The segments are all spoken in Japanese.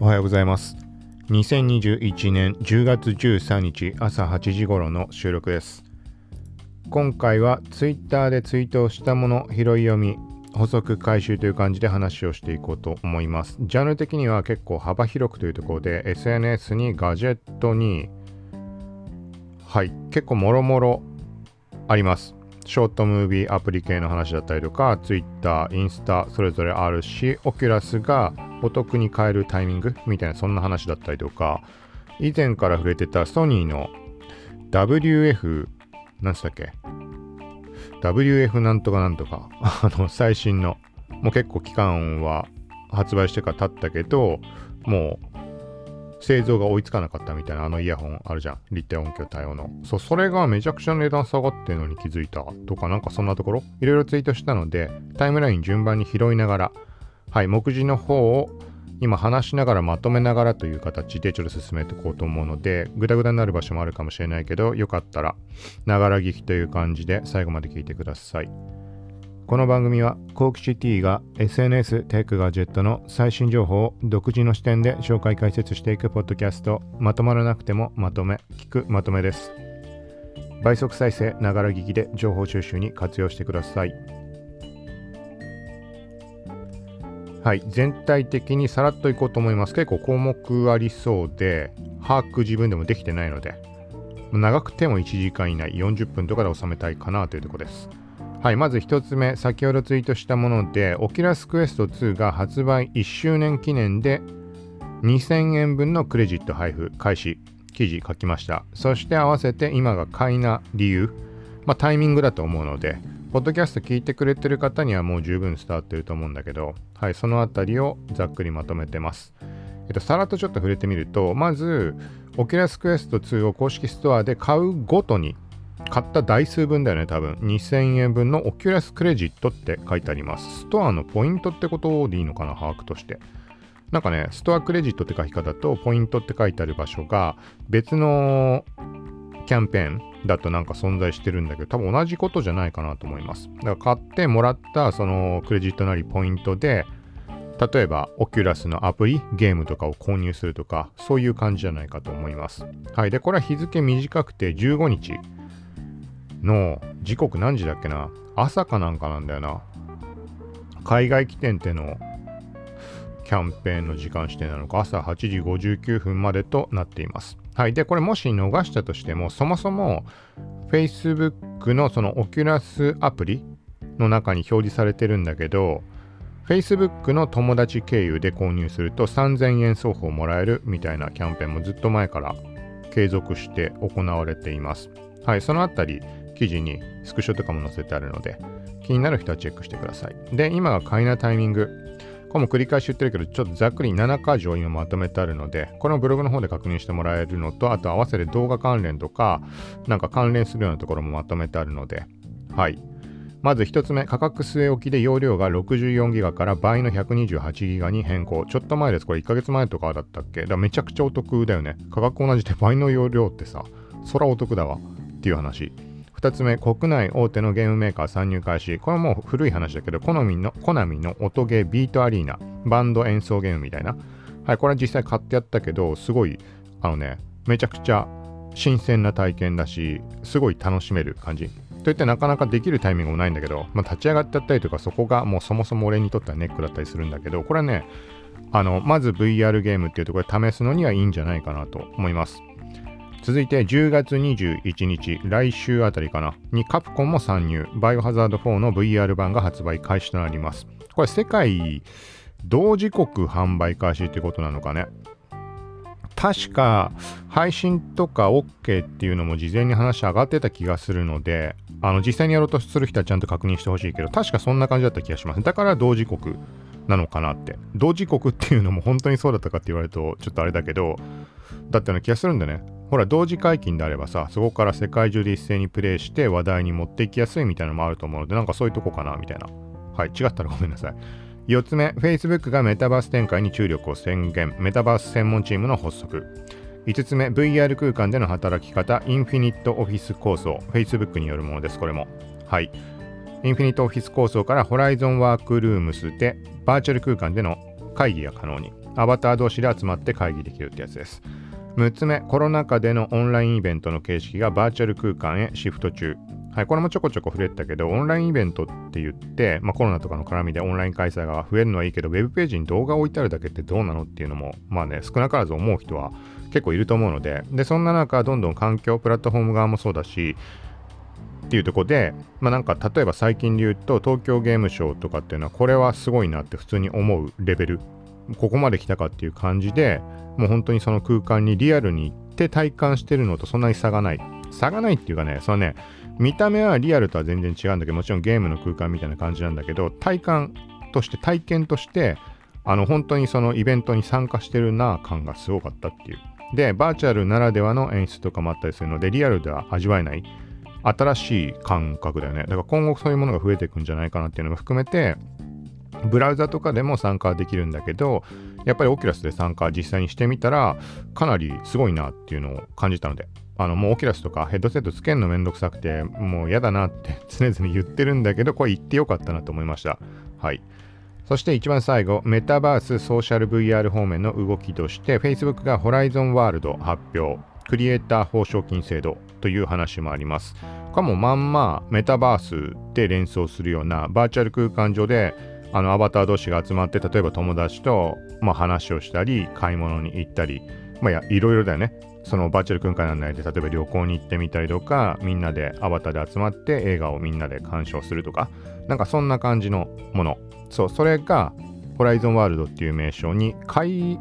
おはようございます。2021年10月13日朝8時頃の収録です。今回は Twitter でツイートをしたもの拾い読み補足回収という感じで話をしていこうと思います。ジャンル的には結構幅広くというところで SNS にガジェットにはい結構もろもろあります。ショートムービーアプリ系の話だったりとか Twitter、インスタそれぞれあるしオキュラスがお得に買えるタイミングみたいなそんな話だったりとか以前から触れてたソニーの WF 何つったっけ？WF なんとかなんとかあの最新のもう結構期間は発売してから経ったけどもう製造が追いつかなかったみたいなあのイヤホンあるじゃん。立体音響対応の。そう、それがめちゃくちゃ値段下がってるのに気づいたとかなんかそんなところ？いろいろツイートしたのでタイムライン順番に拾いながらはい、目次の方を今話しながらまとめながらという形でちょっと進めていこうと思うので、ぐだぐだになる場所もあるかもしれないけど、よかったら、ながら聞きという感じで最後まで聞いてください。この番組は、コークシティが SNS テックガジェットの最新情報を独自の視点で紹介解説していくポッドキャスト、まとまらなくてもまとめ、聞くまとめです。倍速再生、ながら聞きで情報収集に活用してください。はい、全体的にさらっといこうと思います。結構項目ありそうで、把握自分でもできてないので、長くても1時間以内、40分とかで収めたいかなというところです。はい、まず1つ目、先ほどツイートしたもので、オキラスクエスト2が発売1周年記念で2000円分のクレジット配布開始、記事書きました。そして合わせて今が買いな理由、まあ、タイミングだと思うので、ポッドキャスト聞いてくれてる方にはもう十分伝わってると思うんだけど、はい、そのあたりをざっくりまとめてます。えっと、さらっとちょっと触れてみると、まず、 Oculus Quest 2を公式ストアで買うごとに、買った台数分だよね、多分。2000円分の Oculus クレジットって書いてあります。ストアのポイントってことでいいのかな、把握として。なんかね、ストアクレジットって書き方とポイントって書いてある場所が別のキャンペーンだとなんか存在してるんだけど、多分同じことじゃないかなと思います。だから買ってもらったそのクレジットなりポイントで、例えば、オキュラスのアプリ、ゲームとかを購入するとか、そういう感じじゃないかと思います。はい。で、これは日付短くて15日の時刻何時だっけな？朝かなんかなんだよな。海外起点ってのキャンペーンの時間指定なのか、朝8時59分までとなっています。はい。で、これもし逃したとしても、そもそも Facebook のそのオキュラスアプリの中に表示されてるんだけど、Facebook の友達経由で購入すると3000円送付もらえるみたいなキャンペーンもずっと前から継続して行われています。はい、そのあたり記事にスクショとかも載せてあるので気になる人はチェックしてください。で、今が買いなタイミング。これも繰り返し言ってるけど、ちょっとざっくり7箇条今まとめてあるので、このブログの方で確認してもらえるのと、あと合わせて動画関連とか、なんか関連するようなところもまとめてあるので、はい。まず1つ目、価格据え置きで容量が64ギガから倍の128ギガに変更。ちょっと前です。これ1ヶ月前とかだったっけ？だからめちゃくちゃお得だよね。価格同じで倍の容量ってさ、そらお得だわっていう話。2つ目、国内大手のゲームメーカー参入開始。これはもう古い話だけど、コナミの、コナミの音ゲービートアリーナ、バンド演奏ゲームみたいな。はい、これは実際買ってやったけど、すごい、あのね、めちゃくちゃ新鮮な体験だし、すごい楽しめる感じ。といってなかなかできるタイミングもないんだけど、まあ、立ち上がっちゃったりとか、そこがもうそもそも俺にとってはネックだったりするんだけど、これはね、あの、まず VR ゲームっていうところで試すのにはいいんじゃないかなと思います。続いて10月21日、来週あたりかな、にカプコンも参入。バイオハザード4の VR 版が発売開始となります。これ世界同時刻販売開始ってことなのかね。確か配信とか OK っていうのも事前に話上がってた気がするので、あの実際にやろうとする人はちゃんと確認してほしいけど、確かそんな感じだった気がします。だから同時刻なのかなって。同時刻っていうのも本当にそうだったかって言われるとちょっとあれだけど、だったような気がするんだね。ほら、同時解禁であればさ、そこから世界中で一斉にプレイして話題に持っていきやすいみたいなのもあると思うので、なんかそういうとこかな、みたいな。はい、違ったらごめんなさい。4つ目、Facebook がメタバース展開に注力を宣言。メタバース専門チームの発足。5つ目、VR 空間での働き方、インフィニットオフィス構想。Facebook によるものです、これも。はい。インフィニットオフィス構想からホライゾンワークルームスでバーチャル空間での会議が可能に。アバター同士で集まって会議できるってやつです。6つ目、コロナ禍でのオンラインイベントの形式がバーチャル空間へシフト中。はい、これもちょこちょこ触れてたけど、オンラインイベントって言って、まあ、コロナとかの絡みでオンライン開催が増えるのはいいけど、ウェブページに動画を置いてあるだけってどうなのっていうのも、まあね、少なからず思う人は結構いると思うので、で、そんな中、どんどん環境、プラットフォーム側もそうだし、っていうとこで、まあなんか例えば最近で言うと東京ゲームショウとかっていうのはこれはすごいなって普通に思うレベルここまで来たかっていう感じでもう本当にその空間にリアルに行って体感してるのとそんなに差がない。差がないっていうかねそのね見た目はリアルとは全然違うんだけどもちろんゲームの空間みたいな感じなんだけど体感として体験としてあの本当にそのイベントに参加してるな感がすごかったっていう。でバーチャルならではの演出とかもあったりするのでリアルでは味わえない。新しい感覚だよね。だから今後そういうものが増えていくんじゃないかなっていうのも含めてブラウザとかでも参加できるんだけどやっぱり Oculus で参加実際にしてみたらかなりすごいなっていうのを感じたのであのもう Oculus とかヘッドセットつけるのめんどくさくてもう嫌だなって常々言ってるんだけどこれ言ってよかったなと思いました。はい。そして一番最後メタバースソーシャル VR 方面の動きとして Facebook が Horizon World 発表。クリエイター報奨金制度という話もあります。かもまんまメタバースで連想するようなバーチャル空間上であのアバター同士が集まって例えば友達と、まあ、話をしたり買い物に行ったりまあやいろいろだよね。そのバーチャル空間内で例えば旅行に行ってみたりとかみんなでアバターで集まって映画をみんなで鑑賞するとかなんかそんな感じのもの。そうそれがホライゾンワールドっていう名称に解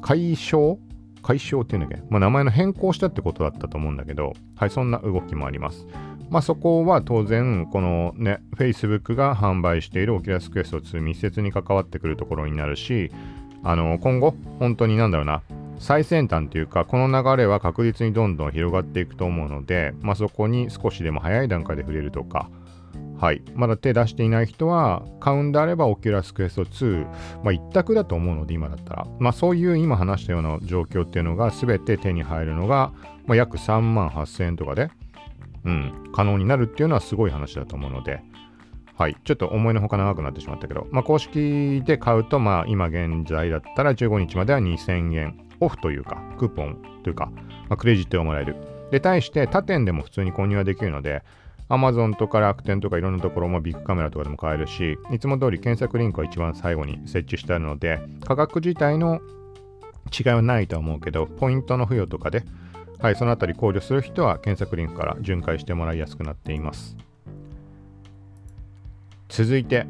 解消解消っていうんだっけ、まあ、名前の変更したってことだったと思うんだけどはいそんな動きもあります。まあ、そこは当然、このね、Facebook が販売している Oculus Quest 2密接に関わってくるところになるし、あの、今後、本当になんだろうな、最先端というか、この流れは確実にどんどん広がっていくと思うので、まあ、そこに少しでも早い段階で触れるとか、はい。まだ手出していない人は、買うんであれば Oculus Quest 2、まあ、一択だと思うので、今だったら。まあ、そういう今話したような状況っていうのが全て手に入るのが、まあ、約3万8000円とかで、うん、可能になるっていうのはすごい話だと思うので、はい、ちょっと思いのほか長くなってしまったけど、まあ、公式で買うと、まあ、今現在だったら15日までは2000円オフというか、クーポンというか、まあ、クレジットをもらえる。で、対して他店でも普通に購入はできるので、Amazon とか楽天とかいろんなところもビッグカメラとかでも買えるし、いつも通り検索リンクは一番最後に設置してあるので、価格自体の違いはないと思うけど、ポイントの付与とかではい、そのあたり考慮する人は検索リンクから巡回してもらいやすくなっています。続いて、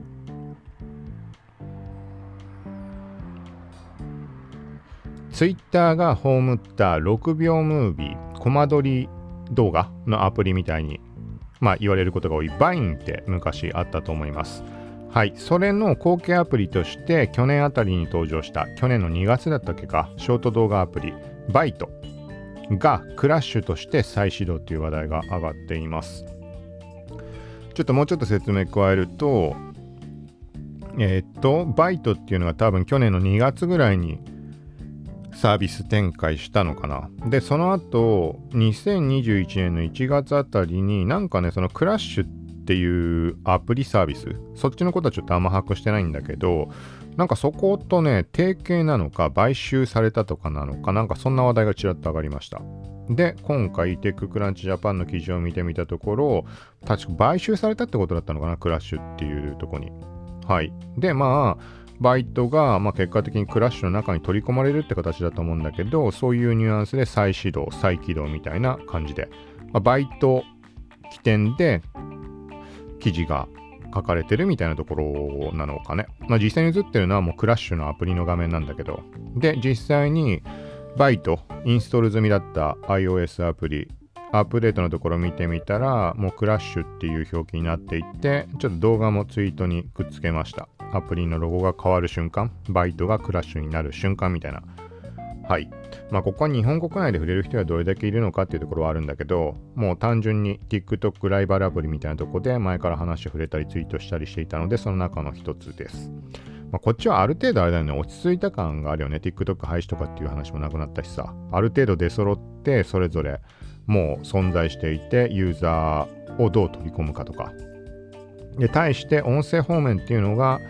ツイッターが葬った6秒ムービー、コマ撮り動画のアプリみたいに、まあ、言われることが多いバインって昔あったと思います。はい、それの後継アプリとして去年あたりに登場した去年の2月だったっけかショート動画アプリバイトがクラッシュとして再始動という話題が上がっています。ちょっともうちょっと説明加えると、えー、っと、バイトっていうのが多分去年の2月ぐらいにサービス展開したのかな。で、その後、2021年の1月あたりになんかね、そのクラッシュってていうアプリサービス、そっちのことはちょっとあんま把握してないんだけど、なんかそことね、提携なのか、買収されたとかなのか、なんかそんな話題がちらっと上がりました。で、今回、テッククランチジャパンの記事を見てみたところ、確か買収されたってことだったのかな、クラッシュっていうとこに。はい。で、まあ、バイトが、まあ、結果的にクラッシュの中に取り込まれるって形だと思うんだけど、そういうニュアンスで再始動、再起動みたいな感じで、まあ、バイト起点で記事が書かれてるみたいなところなのかね。まあ、実際に映ってるのはもうクラッシュのアプリの画面なんだけど。で、実際にバイト、インストール済みだった iOS アプリ、アップデートのところ見てみたら、もうクラッシュっていう表記になっていって、ちょっと動画もツイートにくっつけました。アプリのロゴが変わる瞬間、バイトがクラッシュになる瞬間みたいなはい。まあ、ここは日本国内で触れる人はどれだけいるのかっていうところはあるんだけど、もう単純に TikTok ライバルアプリみたいなとこで前から話触れたりツイートしたりしていたので、その中の一つです。まあ、こっちはある程度あれだよね、落ち着いた感があるよね。TikTok 廃止とかっていう話もなくなったしさ、ある程度出揃ってそれぞれもう存在していて、ユーザーをどう取り込むかとか。で、対して音声方面っていうのが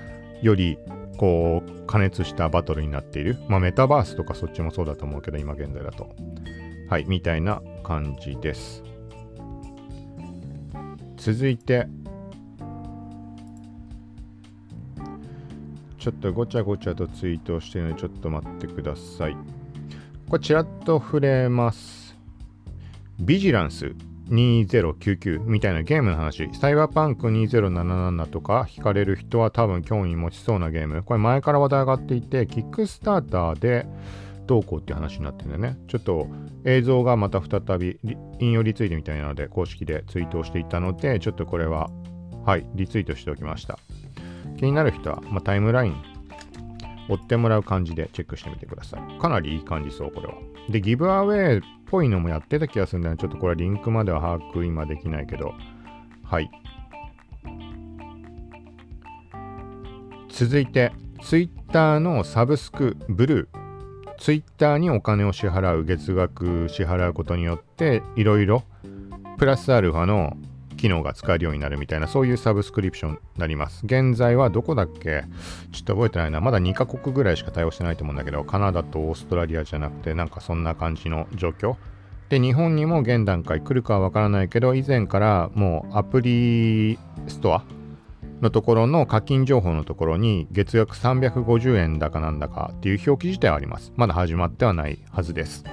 よりこう加熱したバトルになっている。まあメタバースとかそっちもそうだと思うけど、今現在だと。はい、みたいな感じです。続いて、ちょっとごちゃごちゃとツイートしてるので、ちょっと待ってください。これちらっと触れます。ビジランス2099みたいなゲームの話、サイバーパンク2077とか惹かれる人は多分興味持ちそうなゲーム。これ前から話題上がっていて、キックスターターでどうこうっていう話になってるんだよね。ちょっと映像がまた再び引用リツイートみたいなので公式でツイートをしていたので、ちょっとこれは、はい、リツイートしておきました。気になる人は、まあ、タイムライン追ってもらう感じでチェックしてみてください。かなりいい感じそう、これは。で、ギブアウェイぽいのもやってた気がするんだよね。ちょっとこれリンクまでは把握今できないけど。はい。続いて、Twitter のサブスクブルー。Twitter にお金を支払う、月額支払うことによって、いろいろプラスアルファの機能が使えるようになるみたいな、そういうサブスクリプションになります。現在はどこだっけ？ちょっと覚えてないな。まだ2カ国ぐらいしか対応してないと思うんだけど、カナダとオーストラリアじゃなくて、なんかそんな感じの状況？で、日本にも現段階来るかはわからないけど、以前からもうアプリストアのところの課金情報のところに月額350円だかなんだかっていう表記自体はあります。まだ始まってはないはずです。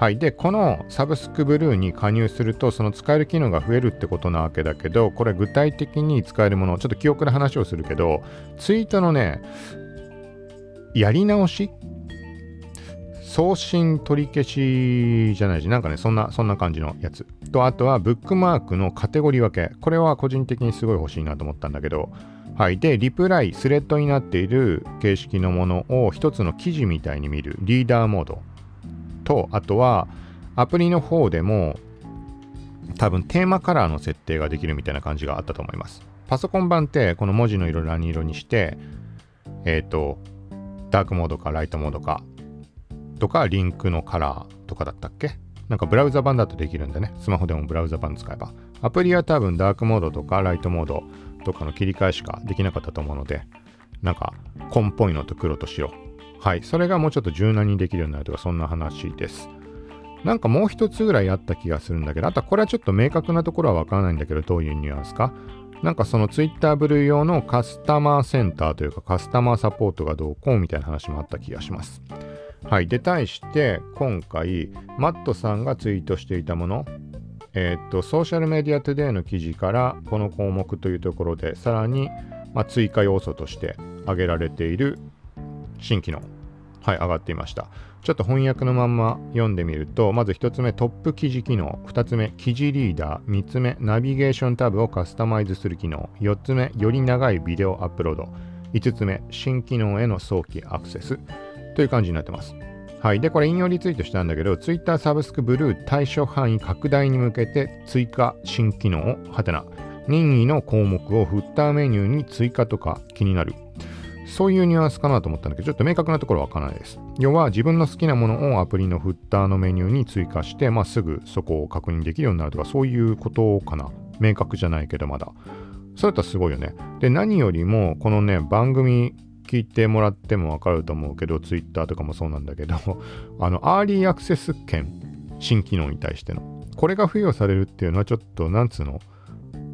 はい。で、このサブスクブルーに加入すると、その使える機能が増えるってことなわけだけど、これ具体的に使えるもの、ちょっと記憶の話をするけど、ツイートのね、やり直し？送信取り消しじゃないし、なんかね、そんな、そんな感じのやつ。と、あとは、ブックマークのカテゴリー分け。これは個人的にすごい欲しいなと思ったんだけど、はい。で、リプライ、スレッドになっている形式のものを一つの記事みたいに見る、リーダーモード。と、あとはアプリの方でも多分テーマカラーの設定ができるみたいな感じがあったと思います。パソコン版ってこの文字の色何色にして、えっ、ー、と、ダークモードかライトモードかとかリンクのカラーとかだったっけ？なんかブラウザ版だとできるんでね。スマホでもブラウザ版使えば。アプリは多分ダークモードとかライトモードとかの切り替えしかできなかったと思うので、なんか紺っぽいのと黒と白はい。それがもうちょっと柔軟にできるようになるとか、そんな話です。なんかもう一つぐらいあった気がするんだけど、あとはこれはちょっと明確なところはわからないんだけど、どういうニュアンスか。なんかその Twitter ブルー用のカスタマーセンターというかカスタマーサポートがどうこうみたいな話もあった気がします。はい。で、対して今回、マットさんがツイートしていたもの、えー、っと、ソーシャルメディアトゥデイの記事からこの項目というところで、さらに、まあ、追加要素として挙げられている新機能、はい、上がっていました。ちょっと翻訳のまんま読んでみると、まず1つ目、トップ記事機能。2つ目、記事リーダー。3つ目、ナビゲーションタブをカスタマイズする機能。4つ目、より長いビデオアップロード。5つ目、新機能への早期アクセス。という感じになってます。はい。で、これ引用リツイートしたんだけど、Twitter サブスクブルー対象範囲拡大に向けて追加新機能をはてな。任意の項目をフッターメニューに追加とか気になる。そういうニュアンスかなと思ったんだけど、ちょっと明確なところはわからないです。要は自分の好きなものをアプリのフッターのメニューに追加して、まあ、すぐそこを確認できるようになるとか、そういうことかな。明確じゃないけどまだ。そうだったらすごいよね。で、何よりも、このね、番組聞いてもらってもわかると思うけど、Twitter とかもそうなんだけど、あの、アーリーアクセス権、新機能に対しての。これが付与されるっていうのはちょっと、なんつうの？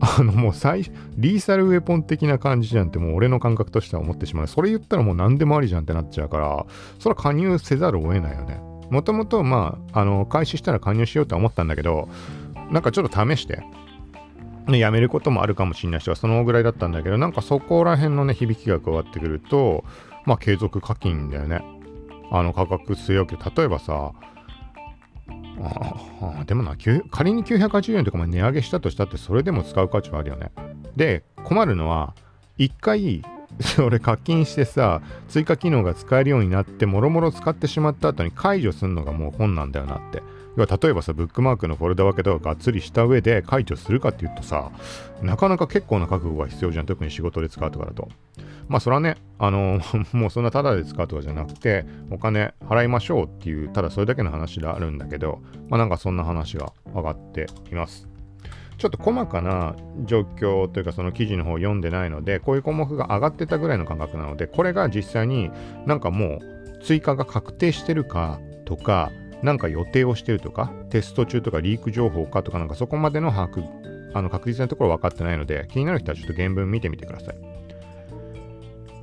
あのもう最、リーサルウェポン的な感じじゃんってもう俺の感覚としては思ってしまう。それ言ったらもう何でもありじゃんってなっちゃうから、それは加入せざるを得ないよね。もともとまあ、あの、開始したら加入しようとは思ったんだけど、なんかちょっと試して、ね、やめることもあるかもしれない人はそのぐらいだったんだけど、なんかそこら辺のね、響きが加わってくると、まあ継続課金だよね。あの価格据え置き、例えばさ、あでもな、仮に980円とかも値上げしたとしたって、それでも使う価値はあるよね。で、困るのは、一回、それ課金してさ、追加機能が使えるようになって、もろもろ使ってしまった後に解除するのがもう本なんだよなって。要は例えばさ、ブックマークのフォルダ分けとかがっつりした上で解除するかっていうとさ、なかなか結構な覚悟が必要じゃん。特に仕事で使うとかだと。まあそれはね、あの、もうそんなタダで使うとかじゃなくて、お金払いましょうっていう、ただそれだけの話であるんだけど、まあなんかそんな話が上がっています。ちょっと細かな状況というかその記事の方を読んでないのでこういう項目が上がってたぐらいの感覚なのでこれが実際になんかもう追加が確定してるかとかなんか予定をしてるとかテスト中とかリーク情報かとかなんかそこまでの把握あの確実なところ分かってないので気になる人はちょっと原文見てみてください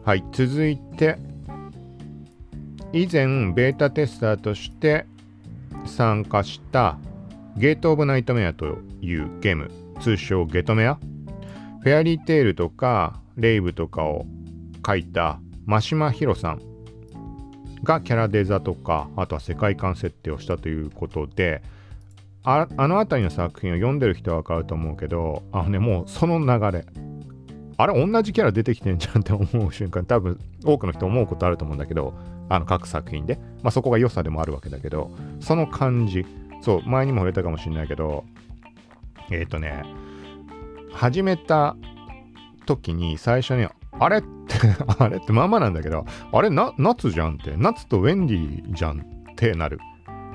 はい続いて以前ベータテスターとして参加したゲート・オブ・ナイトメアというゲーム、通称ゲトメア。フェアリーテールとかレイブとかを書いた真島ヒロさんがキャラデザとか、あとは世界観設定をしたということで、あの辺りの作品を読んでる人はわかると思うけど、あのね、もうその流れ。あれ、同じキャラ出てきてんじゃんって思う瞬間、多分多くの人思うことあると思うんだけど、あの各作品で。まあそこが良さでもあるわけだけど、その感じ。そう、前にも触れたかもしれないけど、えっ、ー、とね、始めた時に最初に、あれ？っ てあれってまんまなんだけど、あれな、夏じゃんって、夏とウェンディじゃんってなる。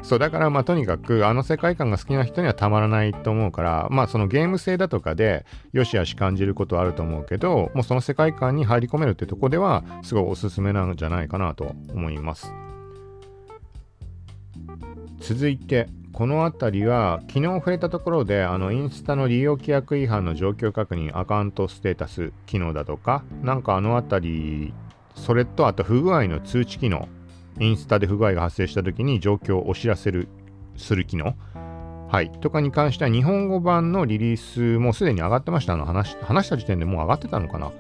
そうだからまあとにかくあの世界観が好きな人にはたまらないと思うからまあそのゲーム性だとかでよしあし感じることはあると思うけどもうその世界観に入り込めるってとこではすごいおすすめなんじゃないかなと思います続いてこの辺りは昨日触れたところであのインスタの利用規約違反の状況確認アカウントステータス機能だとかなんかあの辺りそれとあと不具合の通知機能インスタで不具合が発生した時に状況をお知らせるする機能。はい。とかに関しては日本語版のリリースもすでに上がってましたあの。話話した時点でもう上がってたのかな。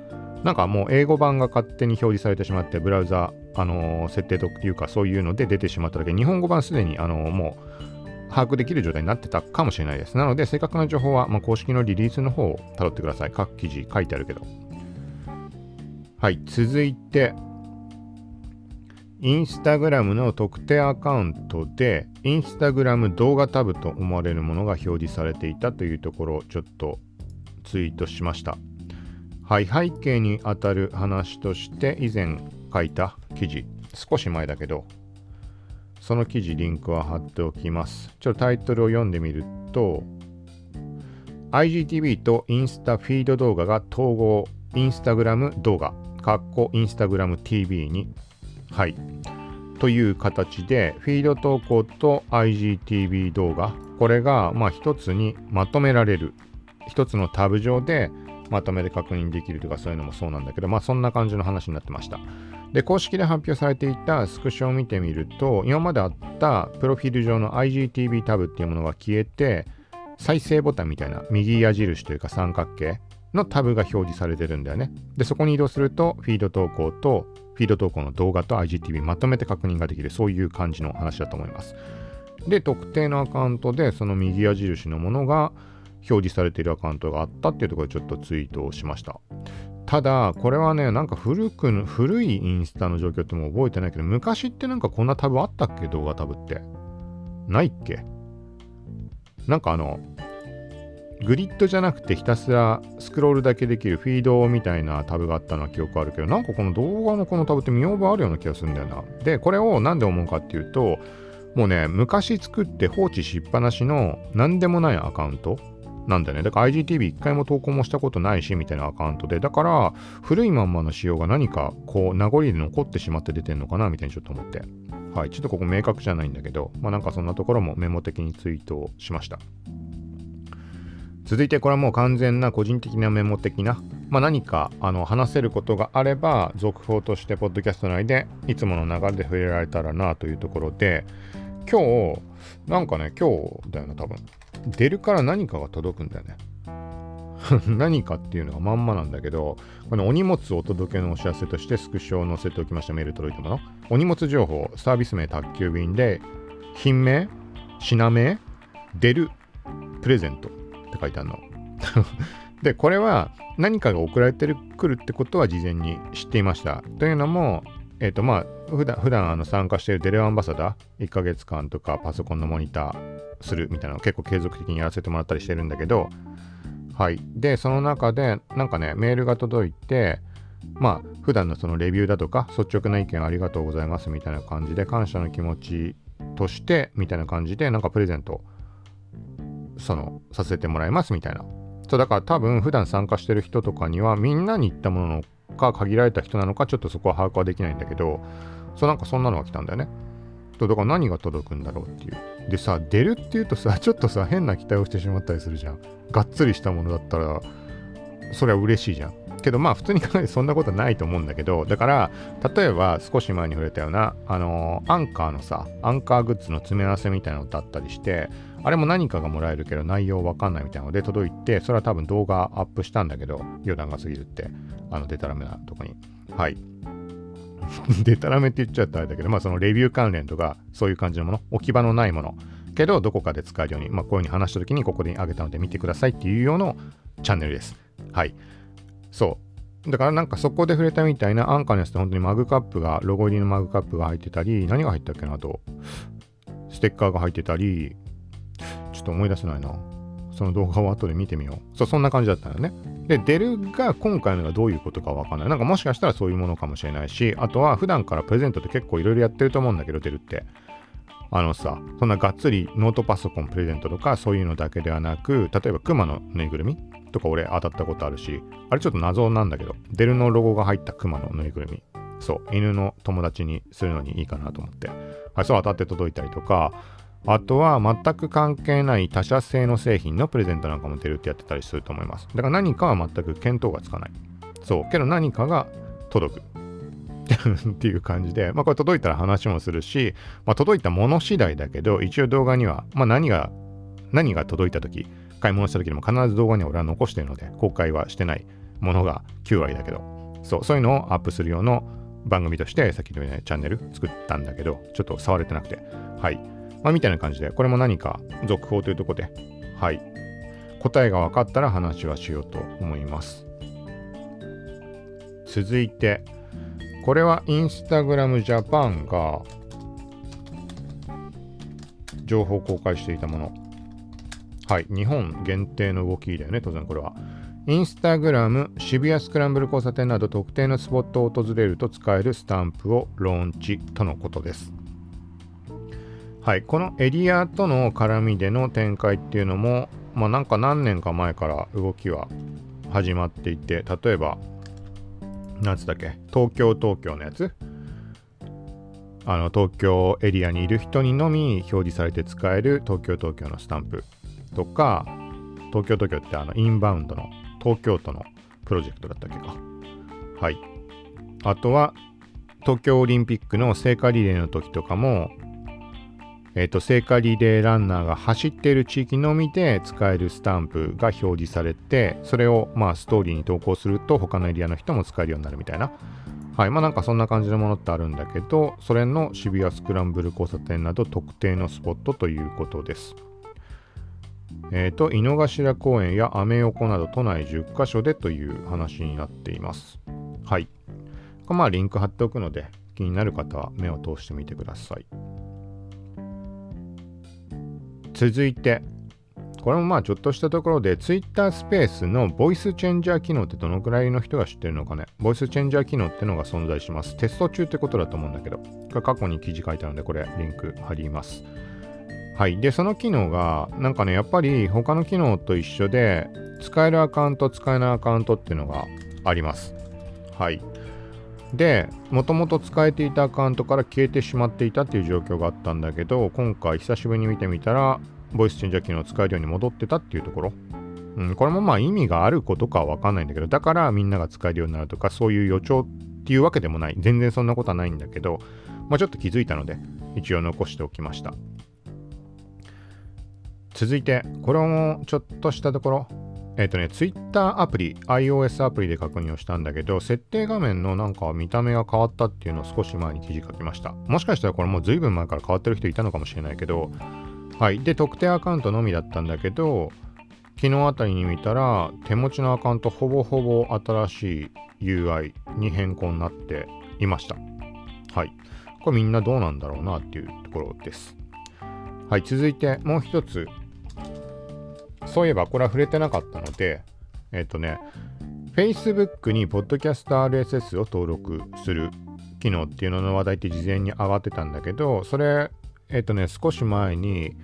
なんかもう英語版が勝手に表示されてしまってブラウザあのー、設定というかそういうので出てしまっただけ。日本語版すでにあのー、もう把握できる状態になってたかもしれないです。なので、正確な情報は、まあ、公式のリリースの方を辿ってください。各記事書いてあるけど。はい、続いて、インスタグラムの特定アカウントで、インスタグラム動画タブと思われるものが表示されていたというところをちょっとツイートしました。はい、背景にあたる話として以前書いた記事、少し前だけど、その記事リンクは貼っておきます。ちょっとタイトルを読んでみると IGTV とインスタフィード動画が統合インスタグラム動画かっこインスタグラム TV にはいという形でフィード投稿と IGTV 動画これがまあ一つにまとめられる。一つのタブ上でまとめて確認できるとかそういうのもそうなんだけどまあそんな感じの話になってました。で、公式で発表されていたスクショを見てみると、今まであったプロフィール上の IGTV タブっていうものが消えて、再生ボタンみたいな右矢印というか三角形のタブが表示されてるんだよね。で、そこに移動すると、フィード投稿と、フィード投稿の動画と IGTV まとめて確認ができる、そういう感じの話だと思います。で、特定のアカウントで、その右矢印のものが表示されているアカウントがあったっていうところでちょっとツイートをしました。ただ、これはね、なんか古くの、古いインスタの状況っても覚えてないけど、昔ってなんかこんなタブあったっけ？動画タブって。ないっけ？なんかあの、グリッドじゃなくてひたすらスクロールだけできるフィードみたいなタブがあったのは記憶あるけど、なんかこの動画のこのタブって見覚えあるような気がするんだよな。で、これをなんで思うかっていうと、もうね、昔作って放置しっぱなしの何でもないアカウントなんだよね。だから IGTV 一回も投稿もしたことないし、みたいなアカウントで。だから、古いまんまの仕様が何か、こう、名残で残ってしまって出てんのかな、みたいにちょっと思って。はい。ちょっとここ明確じゃないんだけど、まあなんかそんなところもメモ的にツイートをしました。続いてこれはもう完全な個人的なメモ的な、まあ、何かあの話せることがあれば続報としてポッドキャスト内でいつもの流れで触れられたらなというところで今日なんかね今日だよな多分出るから何かが届くんだよね。何かっていうのがまんまなんだけど、このお荷物お届けのお知らせとしてスクショを載せておきましたメール届いたもの。お荷物情報、サービス名宅急便で、品名、品名、出る、プレゼントって書いてあるの。で、これは何かが送られてくるってことは事前に知っていました。というのも、えっ、ー、とまあ、普段、普段あの参加しているデレアンバサダー、1ヶ月間とかパソコンのモニター、するみたいなのを結構継続的にやらせてもらったりしてるんだけど、はい。で、その中で、なんかね、メールが届いて、まあ、普段のそのレビューだとか、率直な意見ありがとうございますみたいな感じで、感謝の気持ちとして、みたいな感じで、なんかプレゼントその、させてもらいますみたいな。そうだから多分普段参加してる人とかにはみんなに言ったもののか限られた人なのかちょっとそこは把握はできないんだけど、そうなんかそんなのが来たんだよねと。だから何が届くんだろうっていう。でさ、出るっていうとさ、ちょっとさ、変な期待をしてしまったりするじゃん。がっつりしたものだったら、それは嬉しいじゃん。けどまあ普通に考えてそんなことはないと思うんだけど、だから例えば少し前に触れたような、あのー、アンカーのさ、アンカーグッズの詰め合わせみたいなのだったりして、あれも何かがもらえるけど内容わかんないみたいなので届いて、それは多分動画アップしたんだけど、余談が過ぎるって、あの、デタラメなとこに。はい。デタラメって言っちゃったあれだけど、まあそのレビュー関連とか、そういう感じのもの、置き場のないもの、けどどこかで使えるように、まあこういうふうに話した時にここであげたので見てくださいっていうようなチャンネルです。はい。そう。だからなんかそこで触れたみたいなアンカーのやつって本当にマグカップが、ロゴ入りのマグカップが入ってたり、何が入ったっけなと、ステッカーが入ってたり、ちょっと思い出せないな。その動画を後で見てみよう。そう、そんな感じだったのね。で、デルが今回のがどういうことかわかんない。なんかもしかしたらそういうものかもしれないし、あとは普段からプレゼントって結構いろいろやってると思うんだけど、デルって。あのさ、そんながっつりノートパソコンプレゼントとかそういうのだけではなく、例えばクマのぬいぐるみとか俺当たったことあるし、あれちょっと謎なんだけど、デルのロゴが入ったクマのぬいぐるみ。そう、犬の友達にするのにいいかなと思って。はい、そう当たって届いたりとか、あとは全く関係ない他社製の製品のプレゼントなんかも出るってやってたりすると思います。だから何かは全く見当がつかない。そう。けど何かが届く。っていう感じで、まあこれ届いたら話もするし、まあ届いたもの次第だけど、一応動画には、まあ何が、何が届いた時、買い物した時にも必ず動画には俺は残してるので、公開はしてないものが9割だけど、そう、そういうのをアップする用の番組として、さっきのようにチャンネル作ったんだけど、ちょっと触れてなくて、はい。まあ、みたいな感じで、これも何か続報というとこで、はい。答えが分かったら話はしようと思います。続いて、これはインスタグラムジャパンが情報公開していたもの。はい。日本限定の動きだよね、当然これは。インスタグラム渋谷スクランブル交差点など特定のスポットを訪れると使えるスタンプをローンチとのことです。はい、このエリアとの絡みでの展開っていうのも、まあ、なんか何年か前から動きは始まっていて、例えば、なんつったっけ、東京東京のやつ？あの東京エリアにいる人にのみ表示されて使える東京東京のスタンプとか、東京東京ってあのインバウンドの東京都のプロジェクトだったっけか？はい。あとは、東京オリンピックの聖火リレーの時とかも、えっ、と、聖火リレーランナーが走っている地域のみで使えるスタンプが表示されて、それをまあストーリーに投稿すると他のエリアの人も使えるようになるみたいな。はい。まあなんかそんな感じのものってあるんだけど、それの渋谷スクランブル交差点など特定のスポットということです。えっ、ー、と、井の頭公園やアメ横など都内10カ所でという話になっています。はい。まあリンク貼っておくので、気になる方は目を通してみてください。続いて、これもまあちょっとしたところで、Twitter スペースのボイスチェンジャー機能ってどのくらいの人が知ってるのかね。ボイスチェンジャー機能ってのが存在します。テスト中ってことだと思うんだけど、過去に記事書いたので、これリンク貼ります。はい。で、その機能が、なんかね、やっぱり他の機能と一緒で、使えるアカウント、使えないアカウントっていうのがあります。はい。で、もともと使えていたアカウントから消えてしまっていたっていう状況があったんだけど、今回久しぶりに見てみたら、ボイスチェンジャー機能を使えるように戻ってたっていうところ。うん、これもまあ意味があることかはわかんないんだけど、だからみんなが使えるようになるとか、そういう予兆っていうわけでもない。全然そんなことはないんだけど、まあちょっと気づいたので、一応残しておきました。続いて、これもちょっとしたところ、えっ、ー、とね、Twitter アプリ、iOS アプリで確認をしたんだけど、設定画面のなんか見た目が変わったっていうのを少し前に記事書きました。もしかしたらこれもう随分前から変わってる人いたのかもしれないけど、はい。で、特定アカウントのみだったんだけど、昨日あたりに見たら、手持ちのアカウントほぼほぼ新しい UI に変更になっていました。はい。これみんなどうなんだろうなっていうところです。はい。続いてもう一つそういえばこれは触れてなかったので、えっ、とね、Facebook に Podcast RSS を登録する機能っていうのの話題って事前に上がってたんだけど、それ、えっ、とね、少し前に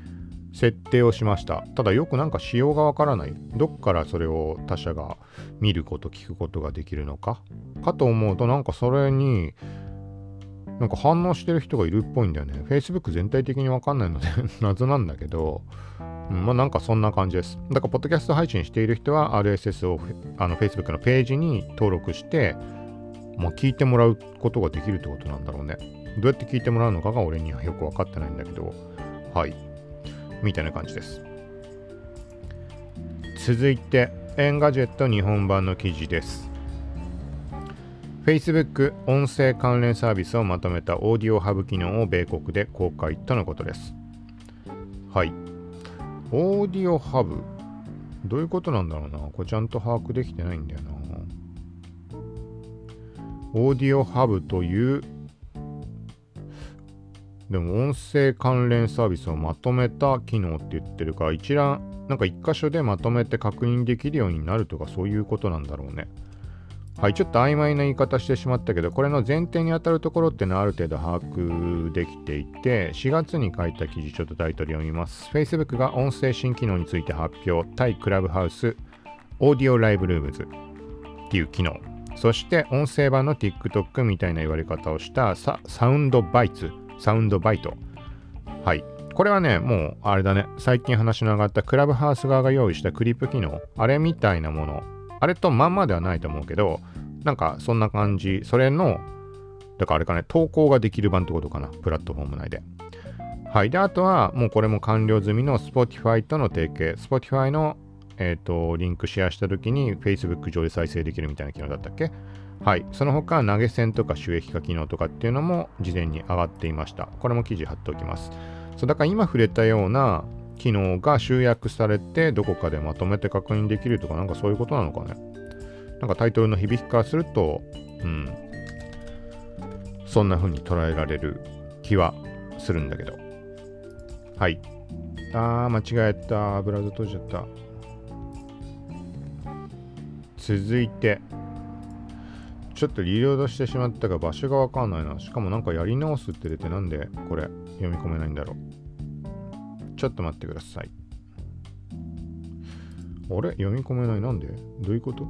設定をしました。ただよくなんか仕様がわからない。どっからそれを他者が見ること、聞くことができるのか？かと思うとなんかそれになんか反応してる人がいるっぽいんだよね。Facebook 全体的にわかんないので 謎なんだけど、うん、まあなんかそんな感じです。だから、ポッドキャスト配信している人は RSS をあの Facebook のページに登録して、まあ、聞いてもらうことができるってことなんだろうね。どうやって聞いてもらうのかが俺にはよく分かってないんだけど、はい。みたいな感じです。続いて、 Engadget 日本版の記事です。Facebook 音声関連サービスをまとめたオーディオハブ機能を米国で公開とのことです。はい。オーディオハブどういうことなんだろうなこれちゃんと把握できてないんだよな。オーディオハブというでも音声関連サービスをまとめた機能って言ってるから一覧なんか一箇所でまとめて確認できるようになるとかそういうことなんだろうね。はい、ちょっと曖昧な言い方してしまったけど、これの前提にあたるところっていうのはある程度把握できていて、4月に書いた記事、ちょっとタイトル読みます。Facebook が音声新機能について発表、対クラブハウス、オーディオライブルームズっていう機能。そして音声版の TikTok みたいな言われ方をしたサウンドバイツ、サウンドバイト。はい。これはね、もうあれだね、最近話の上がったクラブハウス側が用意したクリップ機能、あれみたいなものあれとまんまではないと思うけど、なんかそんな感じ、それの、だからあれかね、投稿ができる版ってことかな、プラットフォーム内で。はい。で、あとは、もうこれも完了済みの Spotify との提携。Spotify の、えっ、ー、と、リンクシェアしたときに Facebook 上で再生できるみたいな機能だったっけ？はい。その他、投げ銭とか収益化機能とかっていうのも事前に上がっていました。これも記事貼っておきます。そう、だから今触れたような機能が集約されてどこかでまとめて確認できるとかなんかそういうことなのかね。なんかタイトルの響きからすると、うん、そんな風に捉えられる気はするんだけど。はい。あー、間違えた。ブラウザ閉じちゃった。続いて、ちょっとリロードしてしまったが場所がわかんないな。しかもなんかやり直すって出てなんでこれ読み込めないんだろう。ちょっと待ってください。あれ？読み込めない。なんで？どういうこと？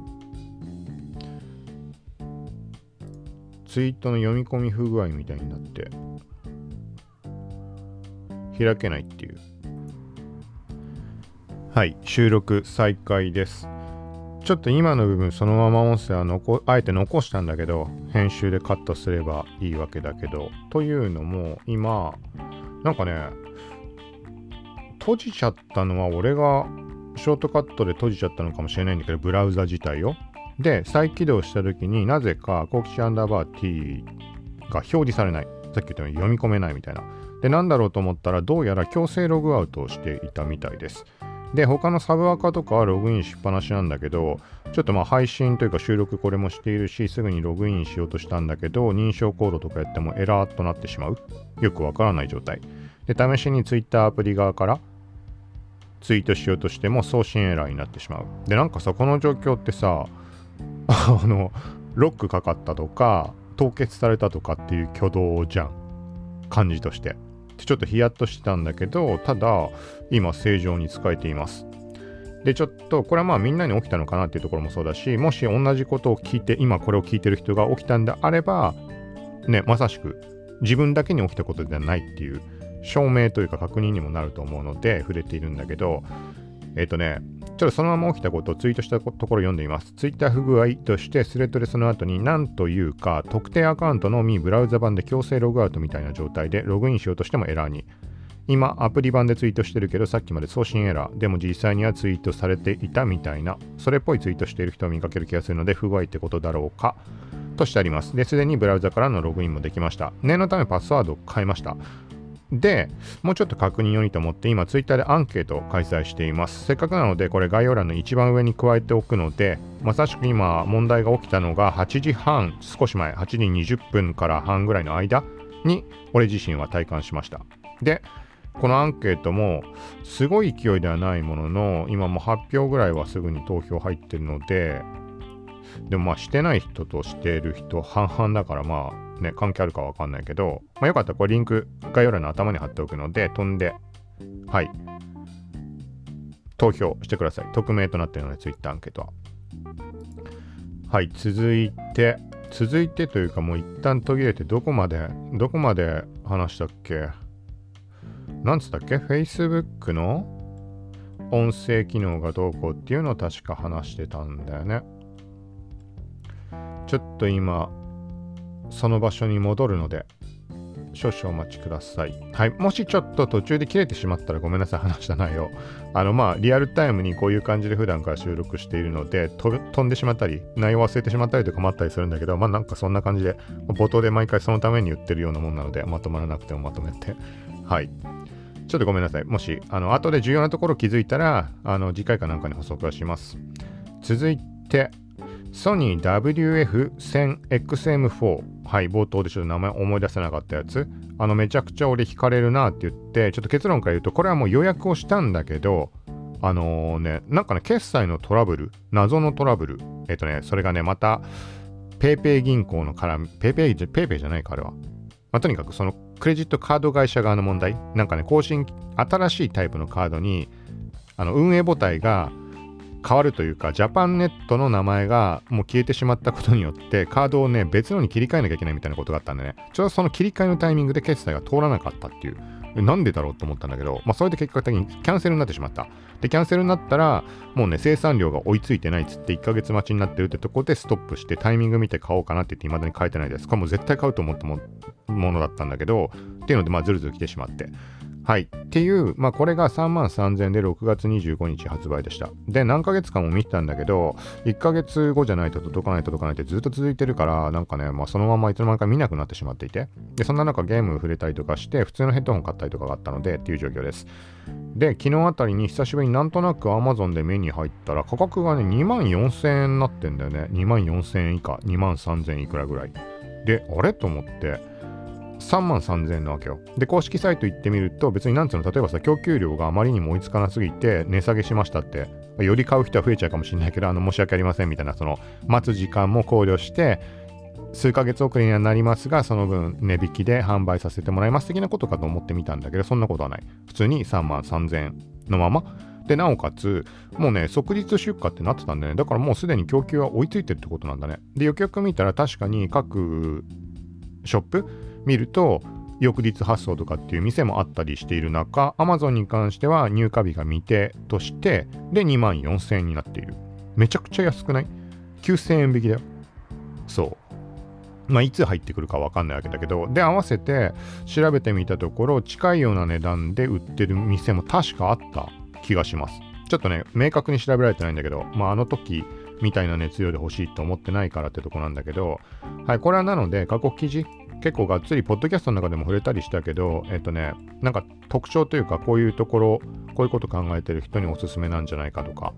ツイートの読み込み不具合みたいになって、開けないっていう。はい、収録再開です。ちょっと今の部分そのまま音声は残あえて残したんだけど、編集でカットすればいいわけだけど、というのも今、なんかね、閉じちゃったのは俺がショートカットで閉じちゃったのかもしれないんだけど、ブラウザ自体を。で、再起動した時になぜか、コキシアンダーバー T が表示されない。さっき言ったように読み込めないみたいな。で、なんだろうと思ったら、どうやら強制ログアウトをしていたみたいです。で、他のサブアカとかはログインしっぱなしなんだけど、ちょっとまあ配信というか収録これもしているし、すぐにログインしようとしたんだけど、認証コードとかやってもエラーとなってしまう。よくわからない状態。で、試しに Twitter アプリ側からツイートしようとしても送信エラーになってしまう。で、なんかさ、この状況ってさ、あの、ロックかかったとか、凍結されたとかっていう挙動じゃん。感じとして。ちょっとヒヤッとしてたんだけど、ただ、今正常に使えています。で、ちょっと、これはまあみんなに起きたのかなっていうところもそうだし、もし同じことを聞いて、今これを聞いてる人が起きたんであれば、ね、まさしく自分だけに起きたことではないっていう証明というか確認にもなると思うので触れているんだけど、えっ、ー、とね、ちょっとそのまま起きたことをツイートしたところ読んでみます。ツイッター不具合としてスレッドでその後に何というか特定アカウントのみブラウザ版で強制ログアウトみたいな状態でログインしようとしてもエラーに。今アプリ版でツイートしてるけどさっきまで送信エラーでも実際にはツイートされていたみたいなそれっぽいツイートしている人を見かける気がするので不具合ってことだろうかとしてあります。で、すでにブラウザからのログインもできました。念のためパスワードを変えました。で、もうちょっと確認用にと思って、今、ツイッターでアンケートを開催しています。せっかくなので、これ概要欄の一番上に加えておくので、まさしく今、問題が起きたのが8時半、少し前、8時20分から半ぐらいの間に、俺自身は体感しました。で、このアンケートも、すごい勢いではないものの、今も発表ぐらいはすぐに投票入ってるので、でもまあしてない人としてる人半々だからまあね、関係あるかわかんないけど、まあよかったらこれリンク概要欄の頭に貼っておくので飛んで、はい、投票してください。匿名となっているので、Twitter アンケートは。はい、続いて、続いてというかもう一旦途切れてどこまで、どこまで話したっけ？なんつったっけ ?Facebook の？音声機能がどうこうっていうのを確か話してたんだよね。ちょっと今、その場所に戻るので、少々お待ちください。はい。もしちょっと途中で切れてしまったらごめんなさい、話した内容。あの、まあ、リアルタイムにこういう感じで普段から収録しているので、飛んでしまったり、内容忘れてしまったりとかもあったりするんだけど、まあ、なんかそんな感じで、冒頭で毎回そのために言ってるようなもんなので、まとまらなくてもまとめて。はい。ちょっとごめんなさい。もし、あの、後で重要なところ気づいたら、あの、次回かなんかに補足はします。続いて、ソニー WF1000XM4 はい、冒頭でちょっと名前思い出せなかったやつ。あの、めちゃくちゃ俺惹かれるなって言って、ちょっと結論から言うと、これはもう予約をしたんだけど、あのー、ね、なんかね、決済のトラブル、謎のトラブル。えっ、とね、それがね、また、PayPay 銀行の絡み、PayPay じゃ、PayPay じゃないか、あれは。まあ、とにかくそのクレジットカード会社側の問題。なんかね、更新、新しいタイプのカードに、あの、運営母体が、変わるというか、ジャパンネットの名前がもう消えてしまったことによって、カードをね、別のに切り替えなきゃいけないみたいなことがあったんでね、ちょうどその切り替えのタイミングで決済が通らなかったっていう。なんでだろうと思ったんだけど、まあ、それで結果的にキャンセルになってしまった。で、キャンセルになったら、もうね、生産量が追いついてないっつって1ヶ月待ちになってるってとこでストップしてタイミング見て買おうかなって言って未だに買えてないです。これもう絶対買うと思ったものだったんだけど、っていうので、まあ、ずるずる来てしまって。はい。っていう、まあこれが3万3000で6月25日発売でした。で、何ヶ月間も見てたんだけど、1ヶ月後じゃないと届かない届かないってずっと続いてるから、なんかね、まあそのままいつの間にか見なくなってしまっていて。で、そんな中ゲーム触れたりとかして、普通のヘッドホン買ったりとかがあったのでっていう状況です。で、昨日あたりに久しぶりになんとなく Amazon で目に入ったら価格がね、2万4000円になってんだよね。2万4000円以下、2万3000円いくらぐらい。で、あれ？と思って、3万3000円なわけよ。で、公式サイト行ってみると、別になんつうの、例えばさ、供給量があまりにも追いつかなすぎて、値下げしましたって、より買う人は増えちゃうかもしれないけど、あの、申し訳ありませんみたいな、その、待つ時間も考慮して、数ヶ月遅れにはなりますが、その分値引きで販売させてもらいます的なことかと思ってみたんだけど、そんなことはない。普通に3万3000円のまま。で、なおかつ、もうね、即日出荷ってなってたんだよね。だからもうすでに供給は追いついてるってことなんだね。で、よくよく見たら確かに各ショップ見ると、翌日発送とかっていう店もあったりしている中、Amazon に関しては入荷日が未定として、で2万4000円になっている。めちゃくちゃ安くない ?9000 円引きだよ。そう。まあ、いつ入ってくるかわかんないわけだけど、で、合わせて調べてみたところ、近いような値段で売ってる店も確かあった気がします。ちょっとね、明確に調べられてないんだけど、まあ、あの時みたいな熱量で欲しいと思ってないからってとこなんだけど、はい、これはなので、過去記事、結構がっつりポッドキャストの中でも触れたりしたけど、えっとね、なんか特徴というか、こういうところ、こういうこと考えてる人におすすめなんじゃないかとか、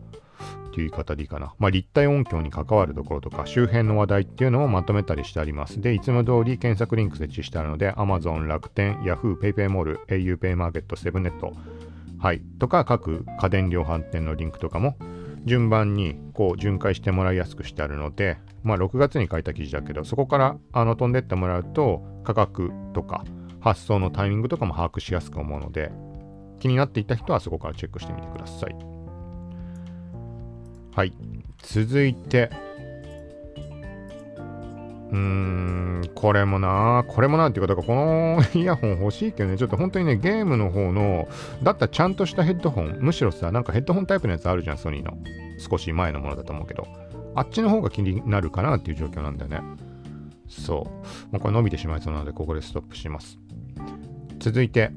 っていう言い方でいいかな。まあ、立体音響に関わるところとか、周辺の話題っていうのもまとめたりしてあります。で、いつも通り検索リンク設置してあるので、Amazon、楽天、Yahoo、PayPay モール、au ペイマーケット、セブネット、はい、とか各家電量販店のリンクとかも順番にこう巡回してもらいやすくしてあるので、まあ、6月に書いた記事だけど、そこからあの飛んでってもらうと、価格とか発送のタイミングとかも把握しやすく思うので、気になっていた人はそこからチェックしてみてください。はい。続いて、うーん、これもな、これもなっていうか、この イヤホン欲しいけどね、ちょっと本当にね、ゲームの方の、だったらちゃんとしたヘッドホン、むしろさ、なんかヘッドホンタイプのやつあるじゃん、ソニーの。少し前のものだと思うけど、あっちの方が気になるかなっていう状況なんだよね。そう。もうこれ伸びてしまいそうなので、ここでストップします。続いて、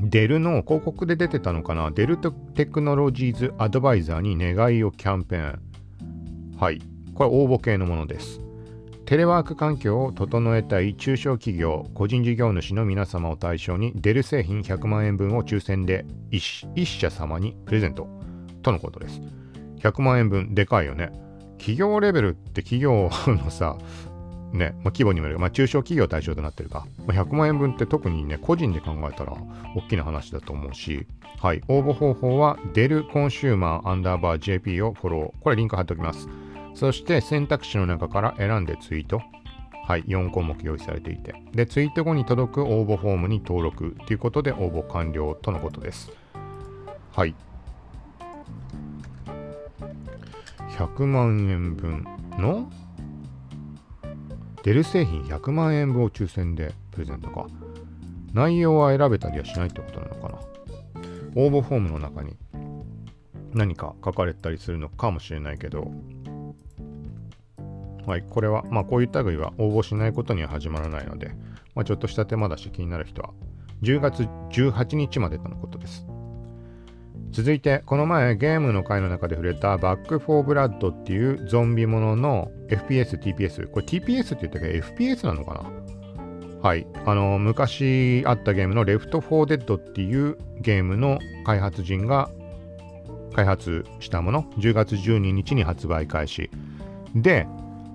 デルの広告で出てたのかな？デルテクノロジーズアドバイザーに願いをキャンペーン。はい。これ応募系のものです。テレワーク環境を整えたい中小企業、個人事業主の皆様を対象に、デル製品100万円分を抽選で 1, 1社様にプレゼントとのことです。100万円分、でかいよね。企業レベルって企業のさ、ね、まあ、規模にもよる、まあ、中小企業対象となってるか、まあ、100万円分って特にね、個人で考えたら大きな話だと思うし、はい、応募方法は、デルコンシューマーアンダーバー JP をフォロー。これリンク貼っておきます。そして選択肢の中から選んでツイート。はい、4項目用意されていて。で、ツイート後に届く応募フォームに登録ということで応募完了とのことです。はい。100万円分のデル製品100万円分を抽選でプレゼントか。内容は選べたりはしないってことなのかな。応募フォームの中に何か書かれたりするのかもしれないけど、はい、これは、まあこういった類は応募しないことには始まらないので、まあ、ちょっとした手間だし気になる人は、10月18日までとのことです。続いて、この前ゲームの回の中で触れた Back 4 Blood っていうゾンビものの FPS、TPS。これ TPS って言ったけ？ど FPS なのかな？はい。あの、昔あったゲームの Left 4 Dead っていうゲームの開発人が開発したもの、10月12日に発売開始。で、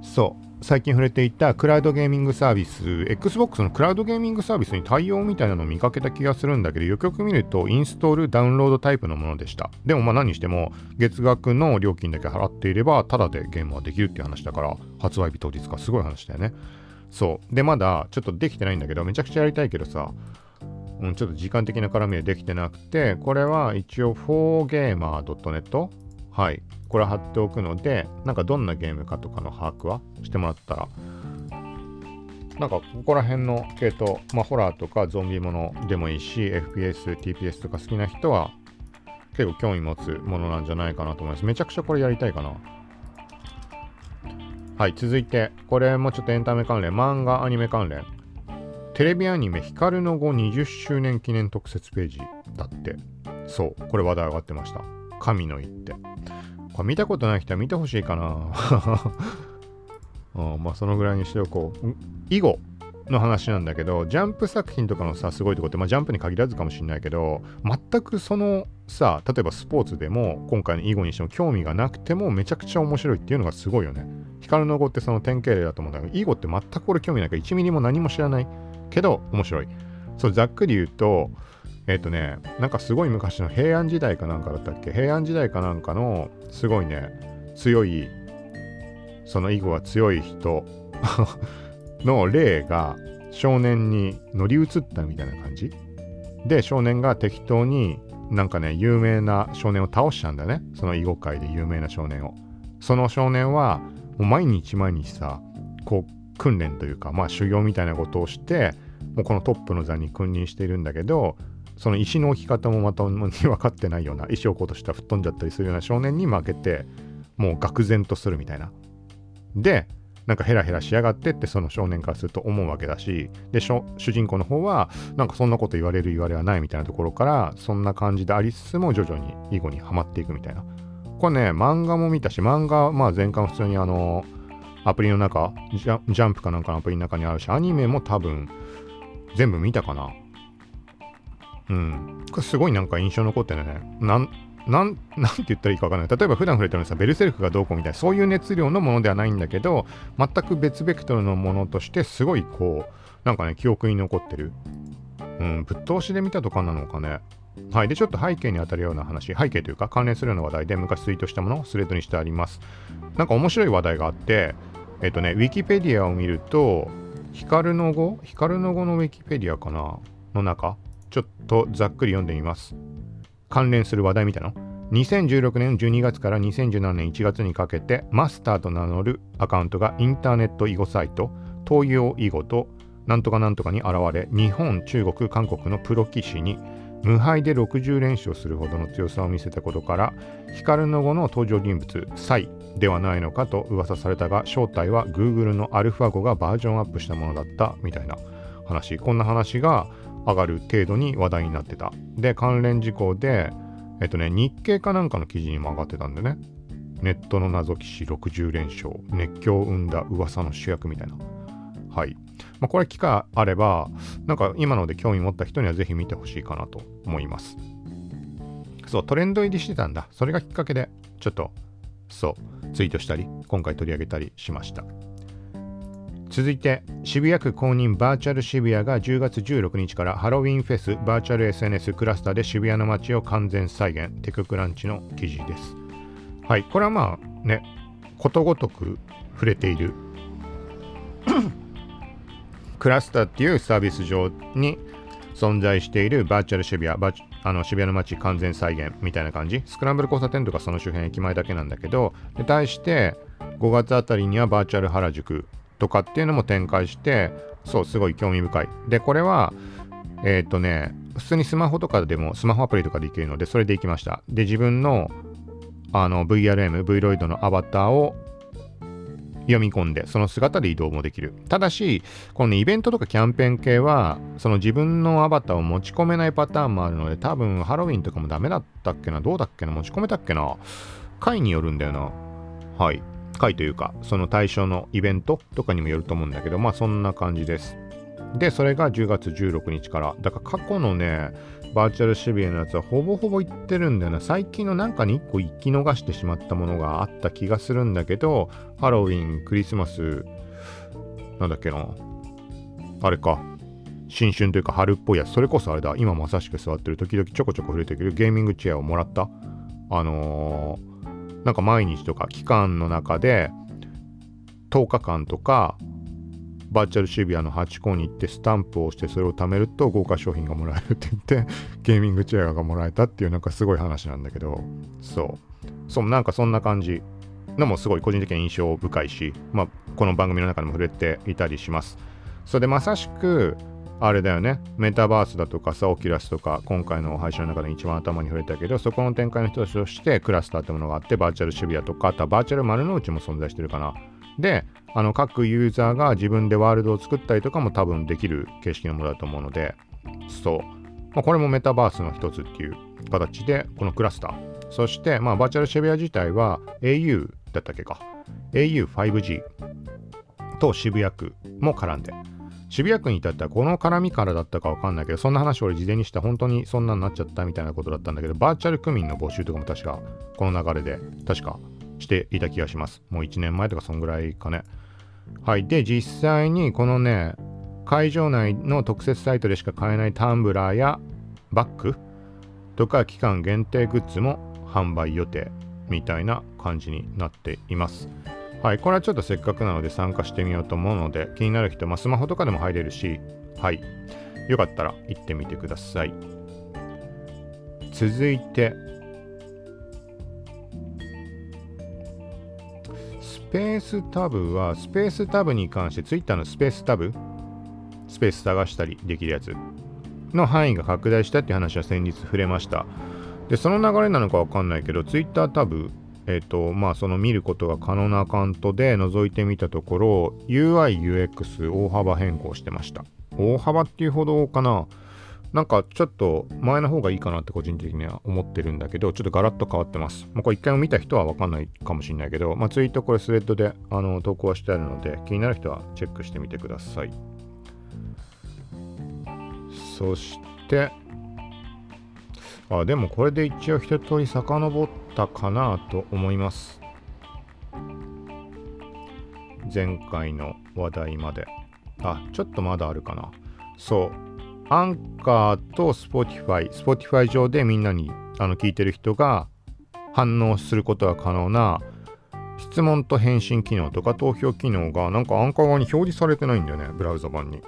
そう、最近触れていたクラウドゲーミングサービス、Xbox のクラウドゲーミングサービスに対応みたいなのを見かけた気がするんだけど、よくよく見ると、インストール、ダウンロードタイプのものでした。でもまあ何にしても、月額の料金だけ払っていれば、タダでゲームはできるっていう話だから、発売日当日か、すごい話だよね。そう。で、まだちょっとできてないんだけど、めちゃくちゃやりたいけどさ、うん、ちょっと時間的な絡みでできてなくて、これは一応 4gamer.net はい。これ貼っておくので、なんかどんなゲームかとかの把握は？してもらったら、なんかここら辺の系統、まあホラーとかゾンビものでもいいし、FPS、TPS とか好きな人は結構興味持つものなんじゃないかなと思います。めちゃくちゃこれやりたいかな。はい、続いて、これもちょっとエンタメ関連、漫画、アニメ関連。テレビアニメ、光の後20周年記念特設ページだって。そう、これ話題上がってました。神の一手。これ見たことない人は見てほしいかな。うん、まあそのぐらいにしておこう。囲碁の話なんだけど、ジャンプ作品とかのさ、すごいとこって、まあジャンプに限らずかもしれないけど、全くそのさ、例えばスポーツでも、今回の囲碁にしても興味がなくてもめちゃくちゃ面白いっていうのがすごいよね。光の碁ってその典型例だと思うんだけど、囲碁って全く俺興味ないから1ミリも何も知らないけど面白い。そう、ざっくり言うと、えっ、ー、とね、なんかすごい昔の平安時代かなんかだったっけ？平安時代かなんかのすごいね、強い、その囲碁が強い人 の霊が少年に乗り移ったみたいな感じ？で、少年が適当になんかね、有名な少年を倒したんだね。その囲碁界で有名な少年を。その少年は、もう毎日毎日さ、こう、訓練というか、まあ修行みたいなことをして、もうこのトップの座に君臨しているんだけど、その石の置き方もまた分かってないような石を置こうとしたら吹っ飛んじゃったりするような少年に負けてもう愕然とするみたいな。でなんかヘラヘラしやがってってその少年からすると思うわけだしで主人公の方はなんかそんなこと言われる言われはないみたいなところからそんな感じでありつつも徐々に囲碁にはまっていくみたいな。これね漫画も見たし漫画まあ前回普通にあのアプリの中ジャンプかなんかのアプリの中にあるしアニメも多分全部見たかなうん。すごいなんか印象残ってるね。なん、なん、なんて言ったらいいかわかんない。例えば普段触れてるのさ、ベルセルクがどうこうみたいな、そういう熱量のものではないんだけど、全く別ベクトルのものとして、すごいこう、なんかね、記憶に残ってる。うん、ぶっ通しで見たとかなのかね。はい。で、ちょっと背景に当たるような話、背景というか関連するような話題で昔ツイートしたものをスレッドにしてあります。なんか面白い話題があって、えっとね、ウィキペディアを見ると、光の語光の語のウィキペディアかな？の中？ちょっとざっくり読んでみます。関連する話題みたいなの2016年12月から2017年1月にかけてマスターと名乗るアカウントがインターネット囲碁サイト東洋囲碁となんとかなんとかに現れ日本、中国、韓国のプロ棋士に無敗で60連勝するほどの強さを見せたことから光の碁の登場人物サイではないのかと噂されたが正体は Google のアルファ語がバージョンアップしたものだったみたいな話こんな話が上がる程度に話題になってた。で、関連事項で、えっとね、日経かなんかの記事にも上がってたんでね。ネットの謎棋士60連勝、熱狂を生んだ噂の主役みたいな。はい。まあ、これ機会あれば、なんか今ので興味持った人にはぜひ見てほしいかなと思います。そう、トレンド入りしてたんだ。それがきっかけで、ちょっと、そう、ツイートしたり、今回取り上げたりしました。続いて渋谷区公認バーチャル渋谷が10月16日からハロウィンフェスバーチャル SNS クラスターで渋谷の街を完全再現。テククランチの記事です。はいこれはまあねことごとく触れている。クラスターっていうサービス上に存在しているバーチャル渋谷バあの渋谷の街完全再現みたいな感じ。スクランブル交差点とかその周辺駅前だけなんだけどで対して5月あたりにはバーチャル原宿。とかっていうのも展開してそうすごい興味深いでこれはえっ、とね普通にスマホとかでもスマホアプリとかで行けるのでそれで行きましたで自分のあの VRM、V ロイドのアバターを読み込んで、その姿で移動もできる。ただし、この、ね、イベントとかキャンペーン系は、その自分のアバターを持ち込めないパターンもあるので、多分ハロウィンとかもダメだったっけな、どうだっけな、持ち込めたっけな、回によるんだよな。はい。回というか、その対象のイベントとかにもよると思うんだけど、まあそんな感じです。で、それが10月16日から。だから過去のね、バーチャル渋谷のやつはほぼほぼ行ってるんだよな。最近のなんかに1個行き逃してしまったものがあった気がするんだけど、ハロウィン、クリスマス、なんだっけな。あれか。新春というか春っぽいやつ。それこそあれだ。今まさしく座ってる時々ちょこちょこ触れてくるゲーミングチェアをもらった。あのー、なんか毎日とか期間の中で10日間とかバーチャル渋谷のハチ公に行ってスタンプをしてそれを貯めると豪華商品がもらえるって言って ゲーミングチェアがもらえたっていうなんかすごい話なんだけど。そう。そう。なんかそんな感じのもすごい個人的に印象深いし、まあ、この番組の中でも触れていたりします。それでまさしくあれだよねメタバースだとかさオキュラスとか今回の配信の中で一番頭に触れたけどそこの展開の人たちとしてクラスターってものがあってバーチャル渋谷とかあとはバーチャル丸の内も存在してるかなであの各ユーザーが自分でワールドを作ったりとかも多分できる形式のものだと思うので、そう。まあ、これもメタバースの一つっていう形で、このクラスター。そして、まあ、バーチャル渋谷自体は au だったっけか。au5G と渋谷区も絡んで。渋谷区に至ってはこの絡みからだったかわかんないけど、そんな話俺事前にした本当にそんなになっちゃったみたいなことだったんだけど、バーチャル区民の募集とかも確かこの流れで、確かしていた気がします。もう1年前とかそんぐらいかね。はい。で、実際にこのね、会場内の特設サイトでしか買えないタンブラーやバッグとか期間限定グッズも販売予定みたいな感じになっています。はい。これはちょっとせっかくなので参加してみようと思うので、気になる人、まあ、スマホとかでも入れるし、はい。よかったら行ってみてください。続いて、スペースタブは、スペースタブに関して、Twitter のスペースタブ、スペース探したりできるやつの範囲が拡大したっていう話は先日触れました。で、その流れなのかわかんないけど、Twitter タブ、えっ、ー、と、まあ、その見ることが可能なアカウントで覗いてみたところ、UI、UX 大幅変更してました。大幅っていうほどかななんかちょっと前の方がいいかなって個人的には思ってるんだけど、ちょっとガラッと変わってます。まあ、これ一回も見た人はわかんないかもしれないけど、まあ、ツイートこれスレッドであの投稿はしてあるので、気になる人はチェックしてみてください。そして、あ、でもこれで一応一通り遡ってたかなと思います。前回の話題まで。あ、ちょっとまだあるかな。そう。アンカーと Spotify、Spotify 上でみんなにあの聞いてる人が反応することが可能な質問と返信機能とか投票機能がなんかアンカー側に表示されてないんだよね、ブラウザ版に。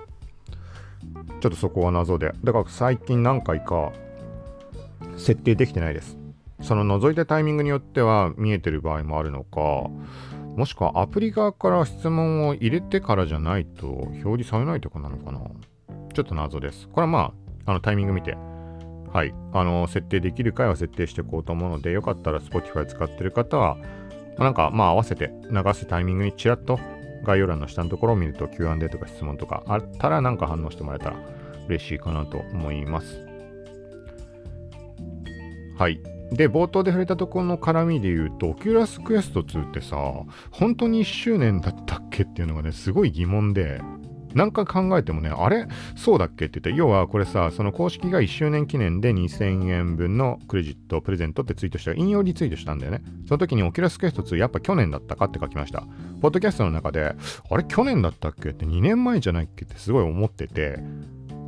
ちょっとそこは謎で。だから最近何回か設定できてないです。その覗いたタイミングによっては見えてる場合もあるのか、もしくはアプリ側から質問を入れてからじゃないと表示されないとかなのかな。ちょっと謎です。これはまあ、あのタイミング見て、はい、あの、設定できる回は設定していこうと思うので、よかったら Spotify 使ってる方は、なんかまあ合わせて流すタイミングにちらっと概要欄の下のところを見ると Q&A とか質問とかあったらなんか反応してもらえたら嬉しいかなと思います。はい。で、冒頭で触れたところの絡みで言うと、 Oculus Quest 2ってさ、本当に1周年だったっけっていうのがね、すごい疑問で、何回考えてもね、あれ？そうだっけって言って、要はこれさ、その公式が1周年記念で2000円分のクレジット、プレゼントってツイートした引用リツイートしたんだよね。その時に Oculus Quest 2やっぱ去年だったかって書きました。ポッドキャストの中で、あれ？去年だったっけって2年前じゃないっけってすごい思ってて、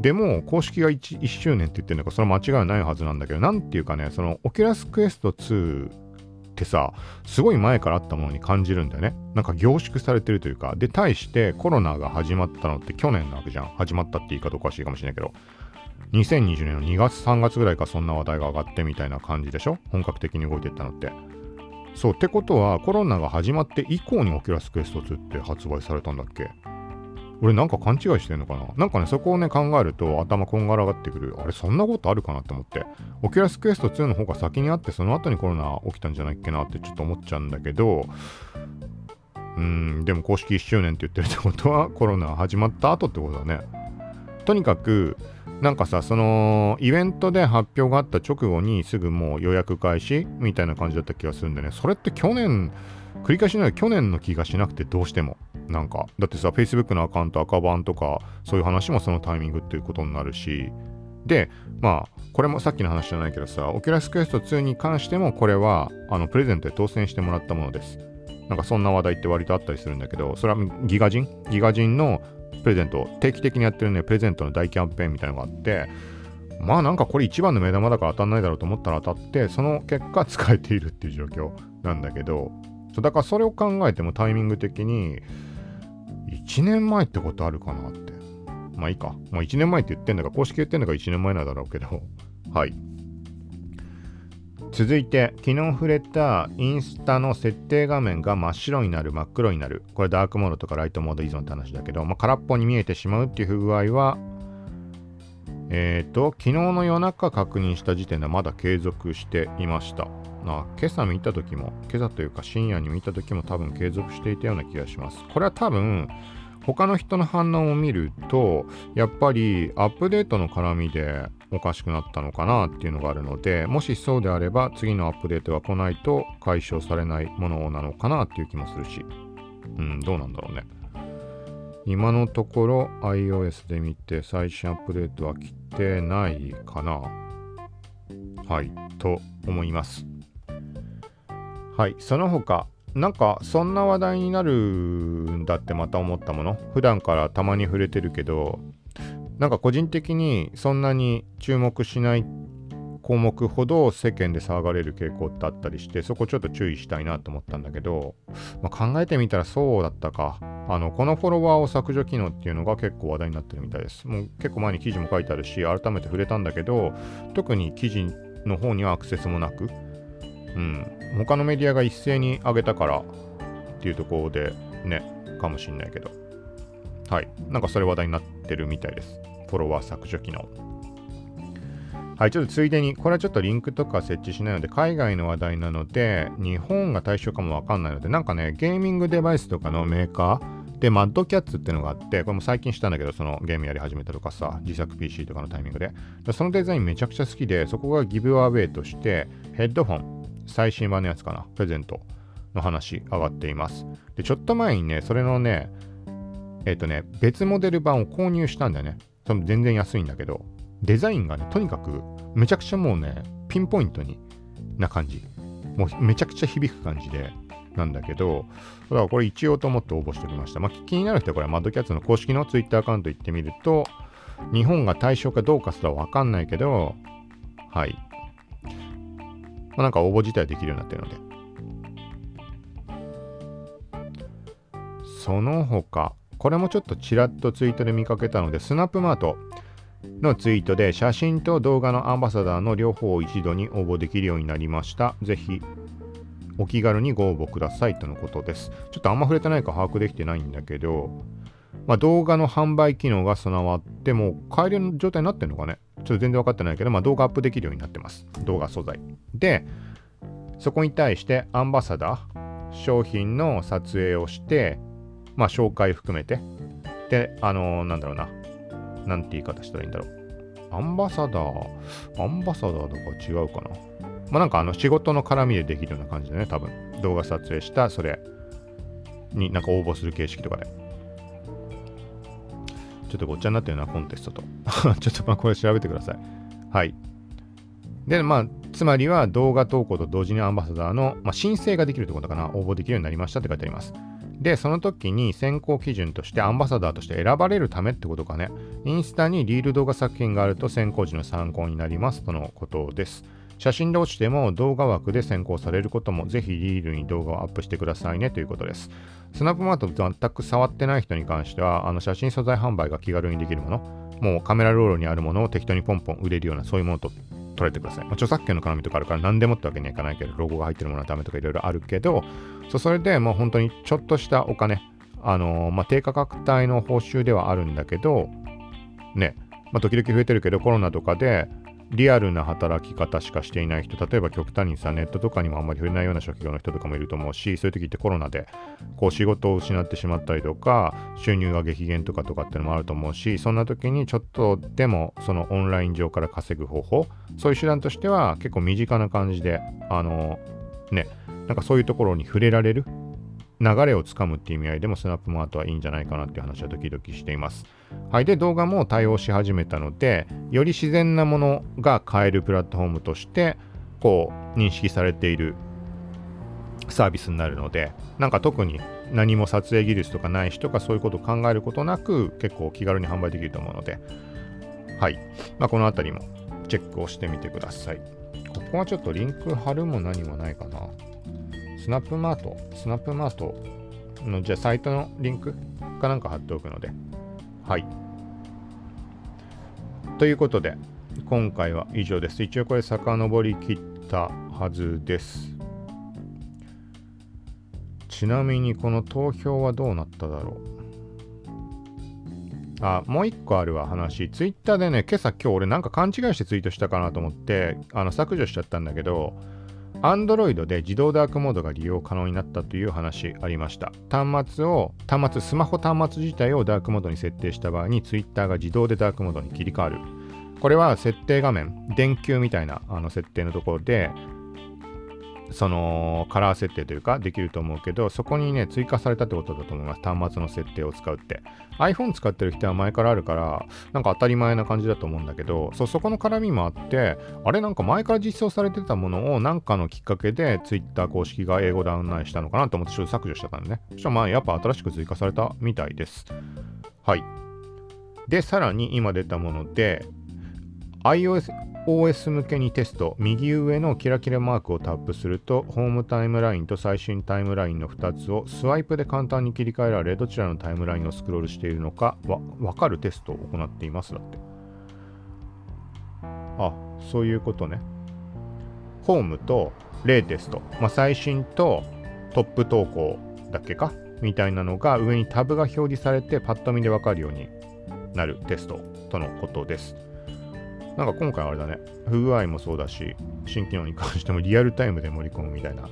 でも、公式が 1, 1周年って言ってるのか、それ間違いないはずなんだけど、なんていうかね、その、 Oculus Quest 2ってさ、すごい前からあったものに感じるんだよね。なんか凝縮されてるというか、で、対してコロナが始まったのって去年なわけじゃん。始まったって言い方おかしいかもしれないけど。2020年の2月3月ぐらいかそんな話題が上がってみたいな感じでしょ？本格的に動いていったのって。そうってことはコロナが始まって以降に Oculus Quest 2って発売されたんだっけ？俺なんか勘違いしてんのかな？なんかねそこをね考えると頭こんがらがってくる。あれそんなことあるかなって思って。 Oculus Quest 2の方が先にあってその後にコロナ起きたんじゃないっけなってちょっと思っちゃうんだけど。うんでも公式1周年って言ってるってことはコロナ始まった後ってことだね。とにかくなんかさそのイベントで発表があった直後にすぐもう予約開始みたいな感じだった気がするんでね。それって去年繰り返しない去年の気がしなくてどうしても。なんかだってさ Facebook のアカウント垢BAN とかそういう話もそのタイミングっていうことになるし。でまあこれもさっきの話じゃないけどさ Oculus Quest 2に関してもこれはあのプレゼントで当選してもらったものです。なんかそんな話題って割とあったりするんだけどそれは GIGAZINE GIGAZINE のプレゼント定期的にやってるねプレゼントの大キャンペーンみたいのがあってまあなんかこれ一番の目玉だから当たんないだろうと思ったら当たってその結果使えているっていう状況なんだけどだからそれを考えてもタイミング的に1年前ってことあるかなって。まあいいか。もう1年前って言ってんだから公式言ってんだか1年前なんだろうけど。はい。続いて昨日触れたインスタの設定画面が真っ白になる真っ黒になる。これダークモードとかライトモード依存って話だけど、まあ、空っぽに見えてしまうっていう不具合はえっ、ー、と昨日の夜中確認した時点ではまだ継続していました。あ今朝見た時も今朝というか深夜に見た時も多分継続していたような気がします。これは多分他の人の反応を見るとやっぱりアップデートの絡みでおかしくなったのかなっていうのがあるのでもしそうであれば次のアップデートが来ないと解消されないものなのかなっていう気もするし。うんどうなんだろうね。今のところ iOS で見て最新アップデートは来てないかな。はいと思います。はい。その他なんかそんな話題になるんだってまた思ったもの？普段からたまに触れてるけどなんか個人的にそんなに注目しない項目ほど世間で騒がれる傾向ってあったりしてそこちょっと注意したいなと思ったんだけど、まあ、考えてみたらそうだったか。あのこのフォロワーを削除機能っていうのが結構話題になってるみたいです。もう結構前に記事も書いてあるし改めて触れたんだけど特に記事の方にはアクセスもなくうん、他のメディアが一斉に上げたからっていうところでね、かもしんないけど。はい。なんかそれ話題になってるみたいです。フォロワー削除機能。はい、ちょっとついでに、これはちょっとリンクとか設置しないので、海外の話題なので、日本が対象かもわかんないので、なんかね、ゲーミングデバイスとかのメーカーで、マッドキャッツっていうのがあって、これも最近したんだけど、そのゲームやり始めたとかさ、自作 PC とかのタイミングで。そのデザインめちゃくちゃ好きで、そこがギブアウェイとして、ヘッドフォン、最新版のやつかな、プレゼントの話上がっています。で、ちょっと前にね、それのね、えっ、ー、とね、別モデル版を購入したんだよね。その全然安いんだけど、デザインがね、とにかくめちゃくちゃもうね、ピンポイントにな感じ。もうめちゃくちゃ響く感じで、なんだけど、だからこれ一応と思って応募しておきました。まあ、気になる人はこれマッドキャッツの公式の Twitter アカウント行ってみると、日本が対象かどうかすらわかんないけど、はい。まあ、なんか応募自体できるようになってるので。その他、これもちょっとちらっとツイートで見かけたので、スナップマートのツイートで写真と動画のアンバサダーの両方を一度に応募できるようになりました。ぜひお気軽にご応募くださいとのことです。ちょっとあんま触れてないか把握できてないんだけど、まあ、動画の販売機能が備わってもう買える状態になってるのかねちょっと全然分かってないけど、まあ、動画アップできるようになってます。動画素材。で、そこに対してアンバサダー、商品の撮影をして、まあ、紹介含めて、で、あのー、なんだろうな。なんて言い方したらいいんだろう。アンバサダー、アンバサダーとか違うかな？まあ、なんかあの仕事の絡みでできるような感じでね、多分。動画撮影した、それになんか応募する形式とかで。ちょっとごっちゃになってるな、コンテストと。ちょっとまあこれ調べてください。はい。で、まあ、つまりは動画投稿と同時にアンバサダーの、まあ、申請ができるってことかな、応募できるようになりましたって書いてあります。で、その時に選考基準としてアンバサダーとして選ばれるためってことかね。インスタにリール動画作品があると選考時の参考になりますとのことです。写真で落ちても動画枠で先行されることもぜひリールに動画をアップしてくださいねということです。スナップマート全く触ってない人に関しては、あの写真素材販売が気軽にできるもの、もうカメラロールにあるものを適当にポンポン売れるようなそういうものと捉えてください。まあ、著作権の絡みとかあるから何でもってわけにはいかないけど、ロゴが入ってるものはダメとかいろいろあるけど、そうそれでもう本当にちょっとしたお金、あのー、まあ、低価格帯の報酬ではあるんだけど、ね、まあ、時々増えてるけどコロナとかでリアルな働き方しかしていない人、例えば極端にさ、ネットとかにもあんまり触れないような職業の人とかもいると思うし、そういう時ってコロナでこう仕事を失ってしまったりとか、収入が激減とかとかってのもあると思うし、そんな時にちょっとでもそのオンライン上から稼ぐ方法、そういう手段としては結構身近な感じで、あの、ね、なんかそういうところに触れられる流れをつかむっていう意味合いでもスナップマートはいいんじゃないかなっていう話はドキドキしています。はい。で、動画も対応し始めたので、より自然なものが買えるプラットフォームとして、こう、認識されているサービスになるので、なんか特に何も撮影技術とかない人がそういうことを考えることなく、結構気軽に販売できると思うので、はい。まあ、このあたりもチェックをしてみてください。ここはちょっとリンク貼るも何もないかな。スナップマート、スナップマートの、じゃあサイトのリンクかなんか貼っておくので。はい。ということで、今回は以上です。一応これ遡りきったはずです。ちなみにこの投票はどうなっただろうあ、もう一個あるわ、話。ツイッターでね、今朝今日俺なんか勘違いしてツイートしたかなと思って、あの削除しちゃったんだけど、Android で自動ダークモードが利用可能になったという話ありました。端末を、端末、スマホ端末自体をダークモードに設定した場合に Twitter が自動でダークモードに切り替わる。これは設定画面、電球みたいなあの設定のところで、そのカラー設定というかできると思うけど、そこにね、追加されたってことだと思います。端末の設定を使うって。iPhone 使ってる人は前からあるから、なんか当たり前な感じだと思うんだけど、そ、そこの絡みもあって、あれなんか前から実装されてたものをなんかのきっかけで Twitter 公式が英語で案内したのかなと思ってちょっと削除しちゃったんでね。そしたらまあやっぱ新しく追加されたみたいです。はい。で、さらに今出たもので、iOS OS 向けにテスト、右上のキラキラマークをタップすると、ホームタイムラインと最新タイムラインの2つをスワイプで簡単に切り替えられ、どちらのタイムラインをスクロールしているのかわ分かるテストを行っています。だって。あ、そういうことね。ホームとレイテスト、まあ、最新とトップ投稿だけか？みたいなのが上にタブが表示されてパッと見で分かるようになるテストとのことです。なんか今回あれだね、不具合もそうだし、新機能に関してもリアルタイムで盛り込むみたいな、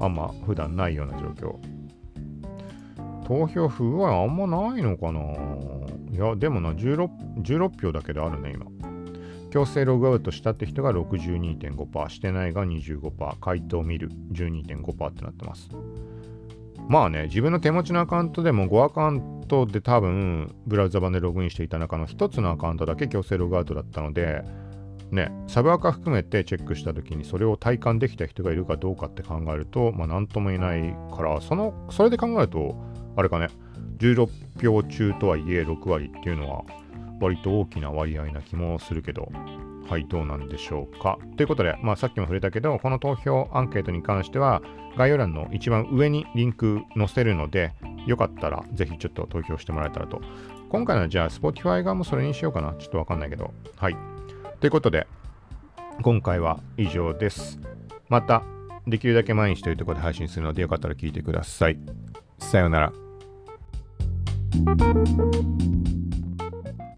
あんま普段ないような状況。投票不具合あんまないのかないや、でもな、16, 16票だけであるね、今。強制ログアウトしたって人が62.5%、してないが25%、回答見る12.5%ってなってます。まあね、自分の手持ちのアカウントでも5アカウントで多分、ブラウザ版でログインしていた中の1つのアカウントだけ強制ログアウトだったので、ね、サブアカ含めてチェックしたときにそれを体感できた人がいるかどうかって考えると、まあなんとも言えないから、その、それで考えると、あれかね、16票中とはいえ6割っていうのは割と大きな割合な気もするけど、はい、どうなんでしょうか。ということで、まあ、さっきも触れたけど、この投票アンケートに関しては、概要欄の一番上にリンク載せるので、よかったらぜひちょっと投票してもらえたらと。今回のじゃあ、Spotify 側もそれにしようかな。ちょっとわかんないけど。はい。ということで、今回は以上です。また、できるだけ毎日というところで配信するので、よかったら聞いてください。さようなら。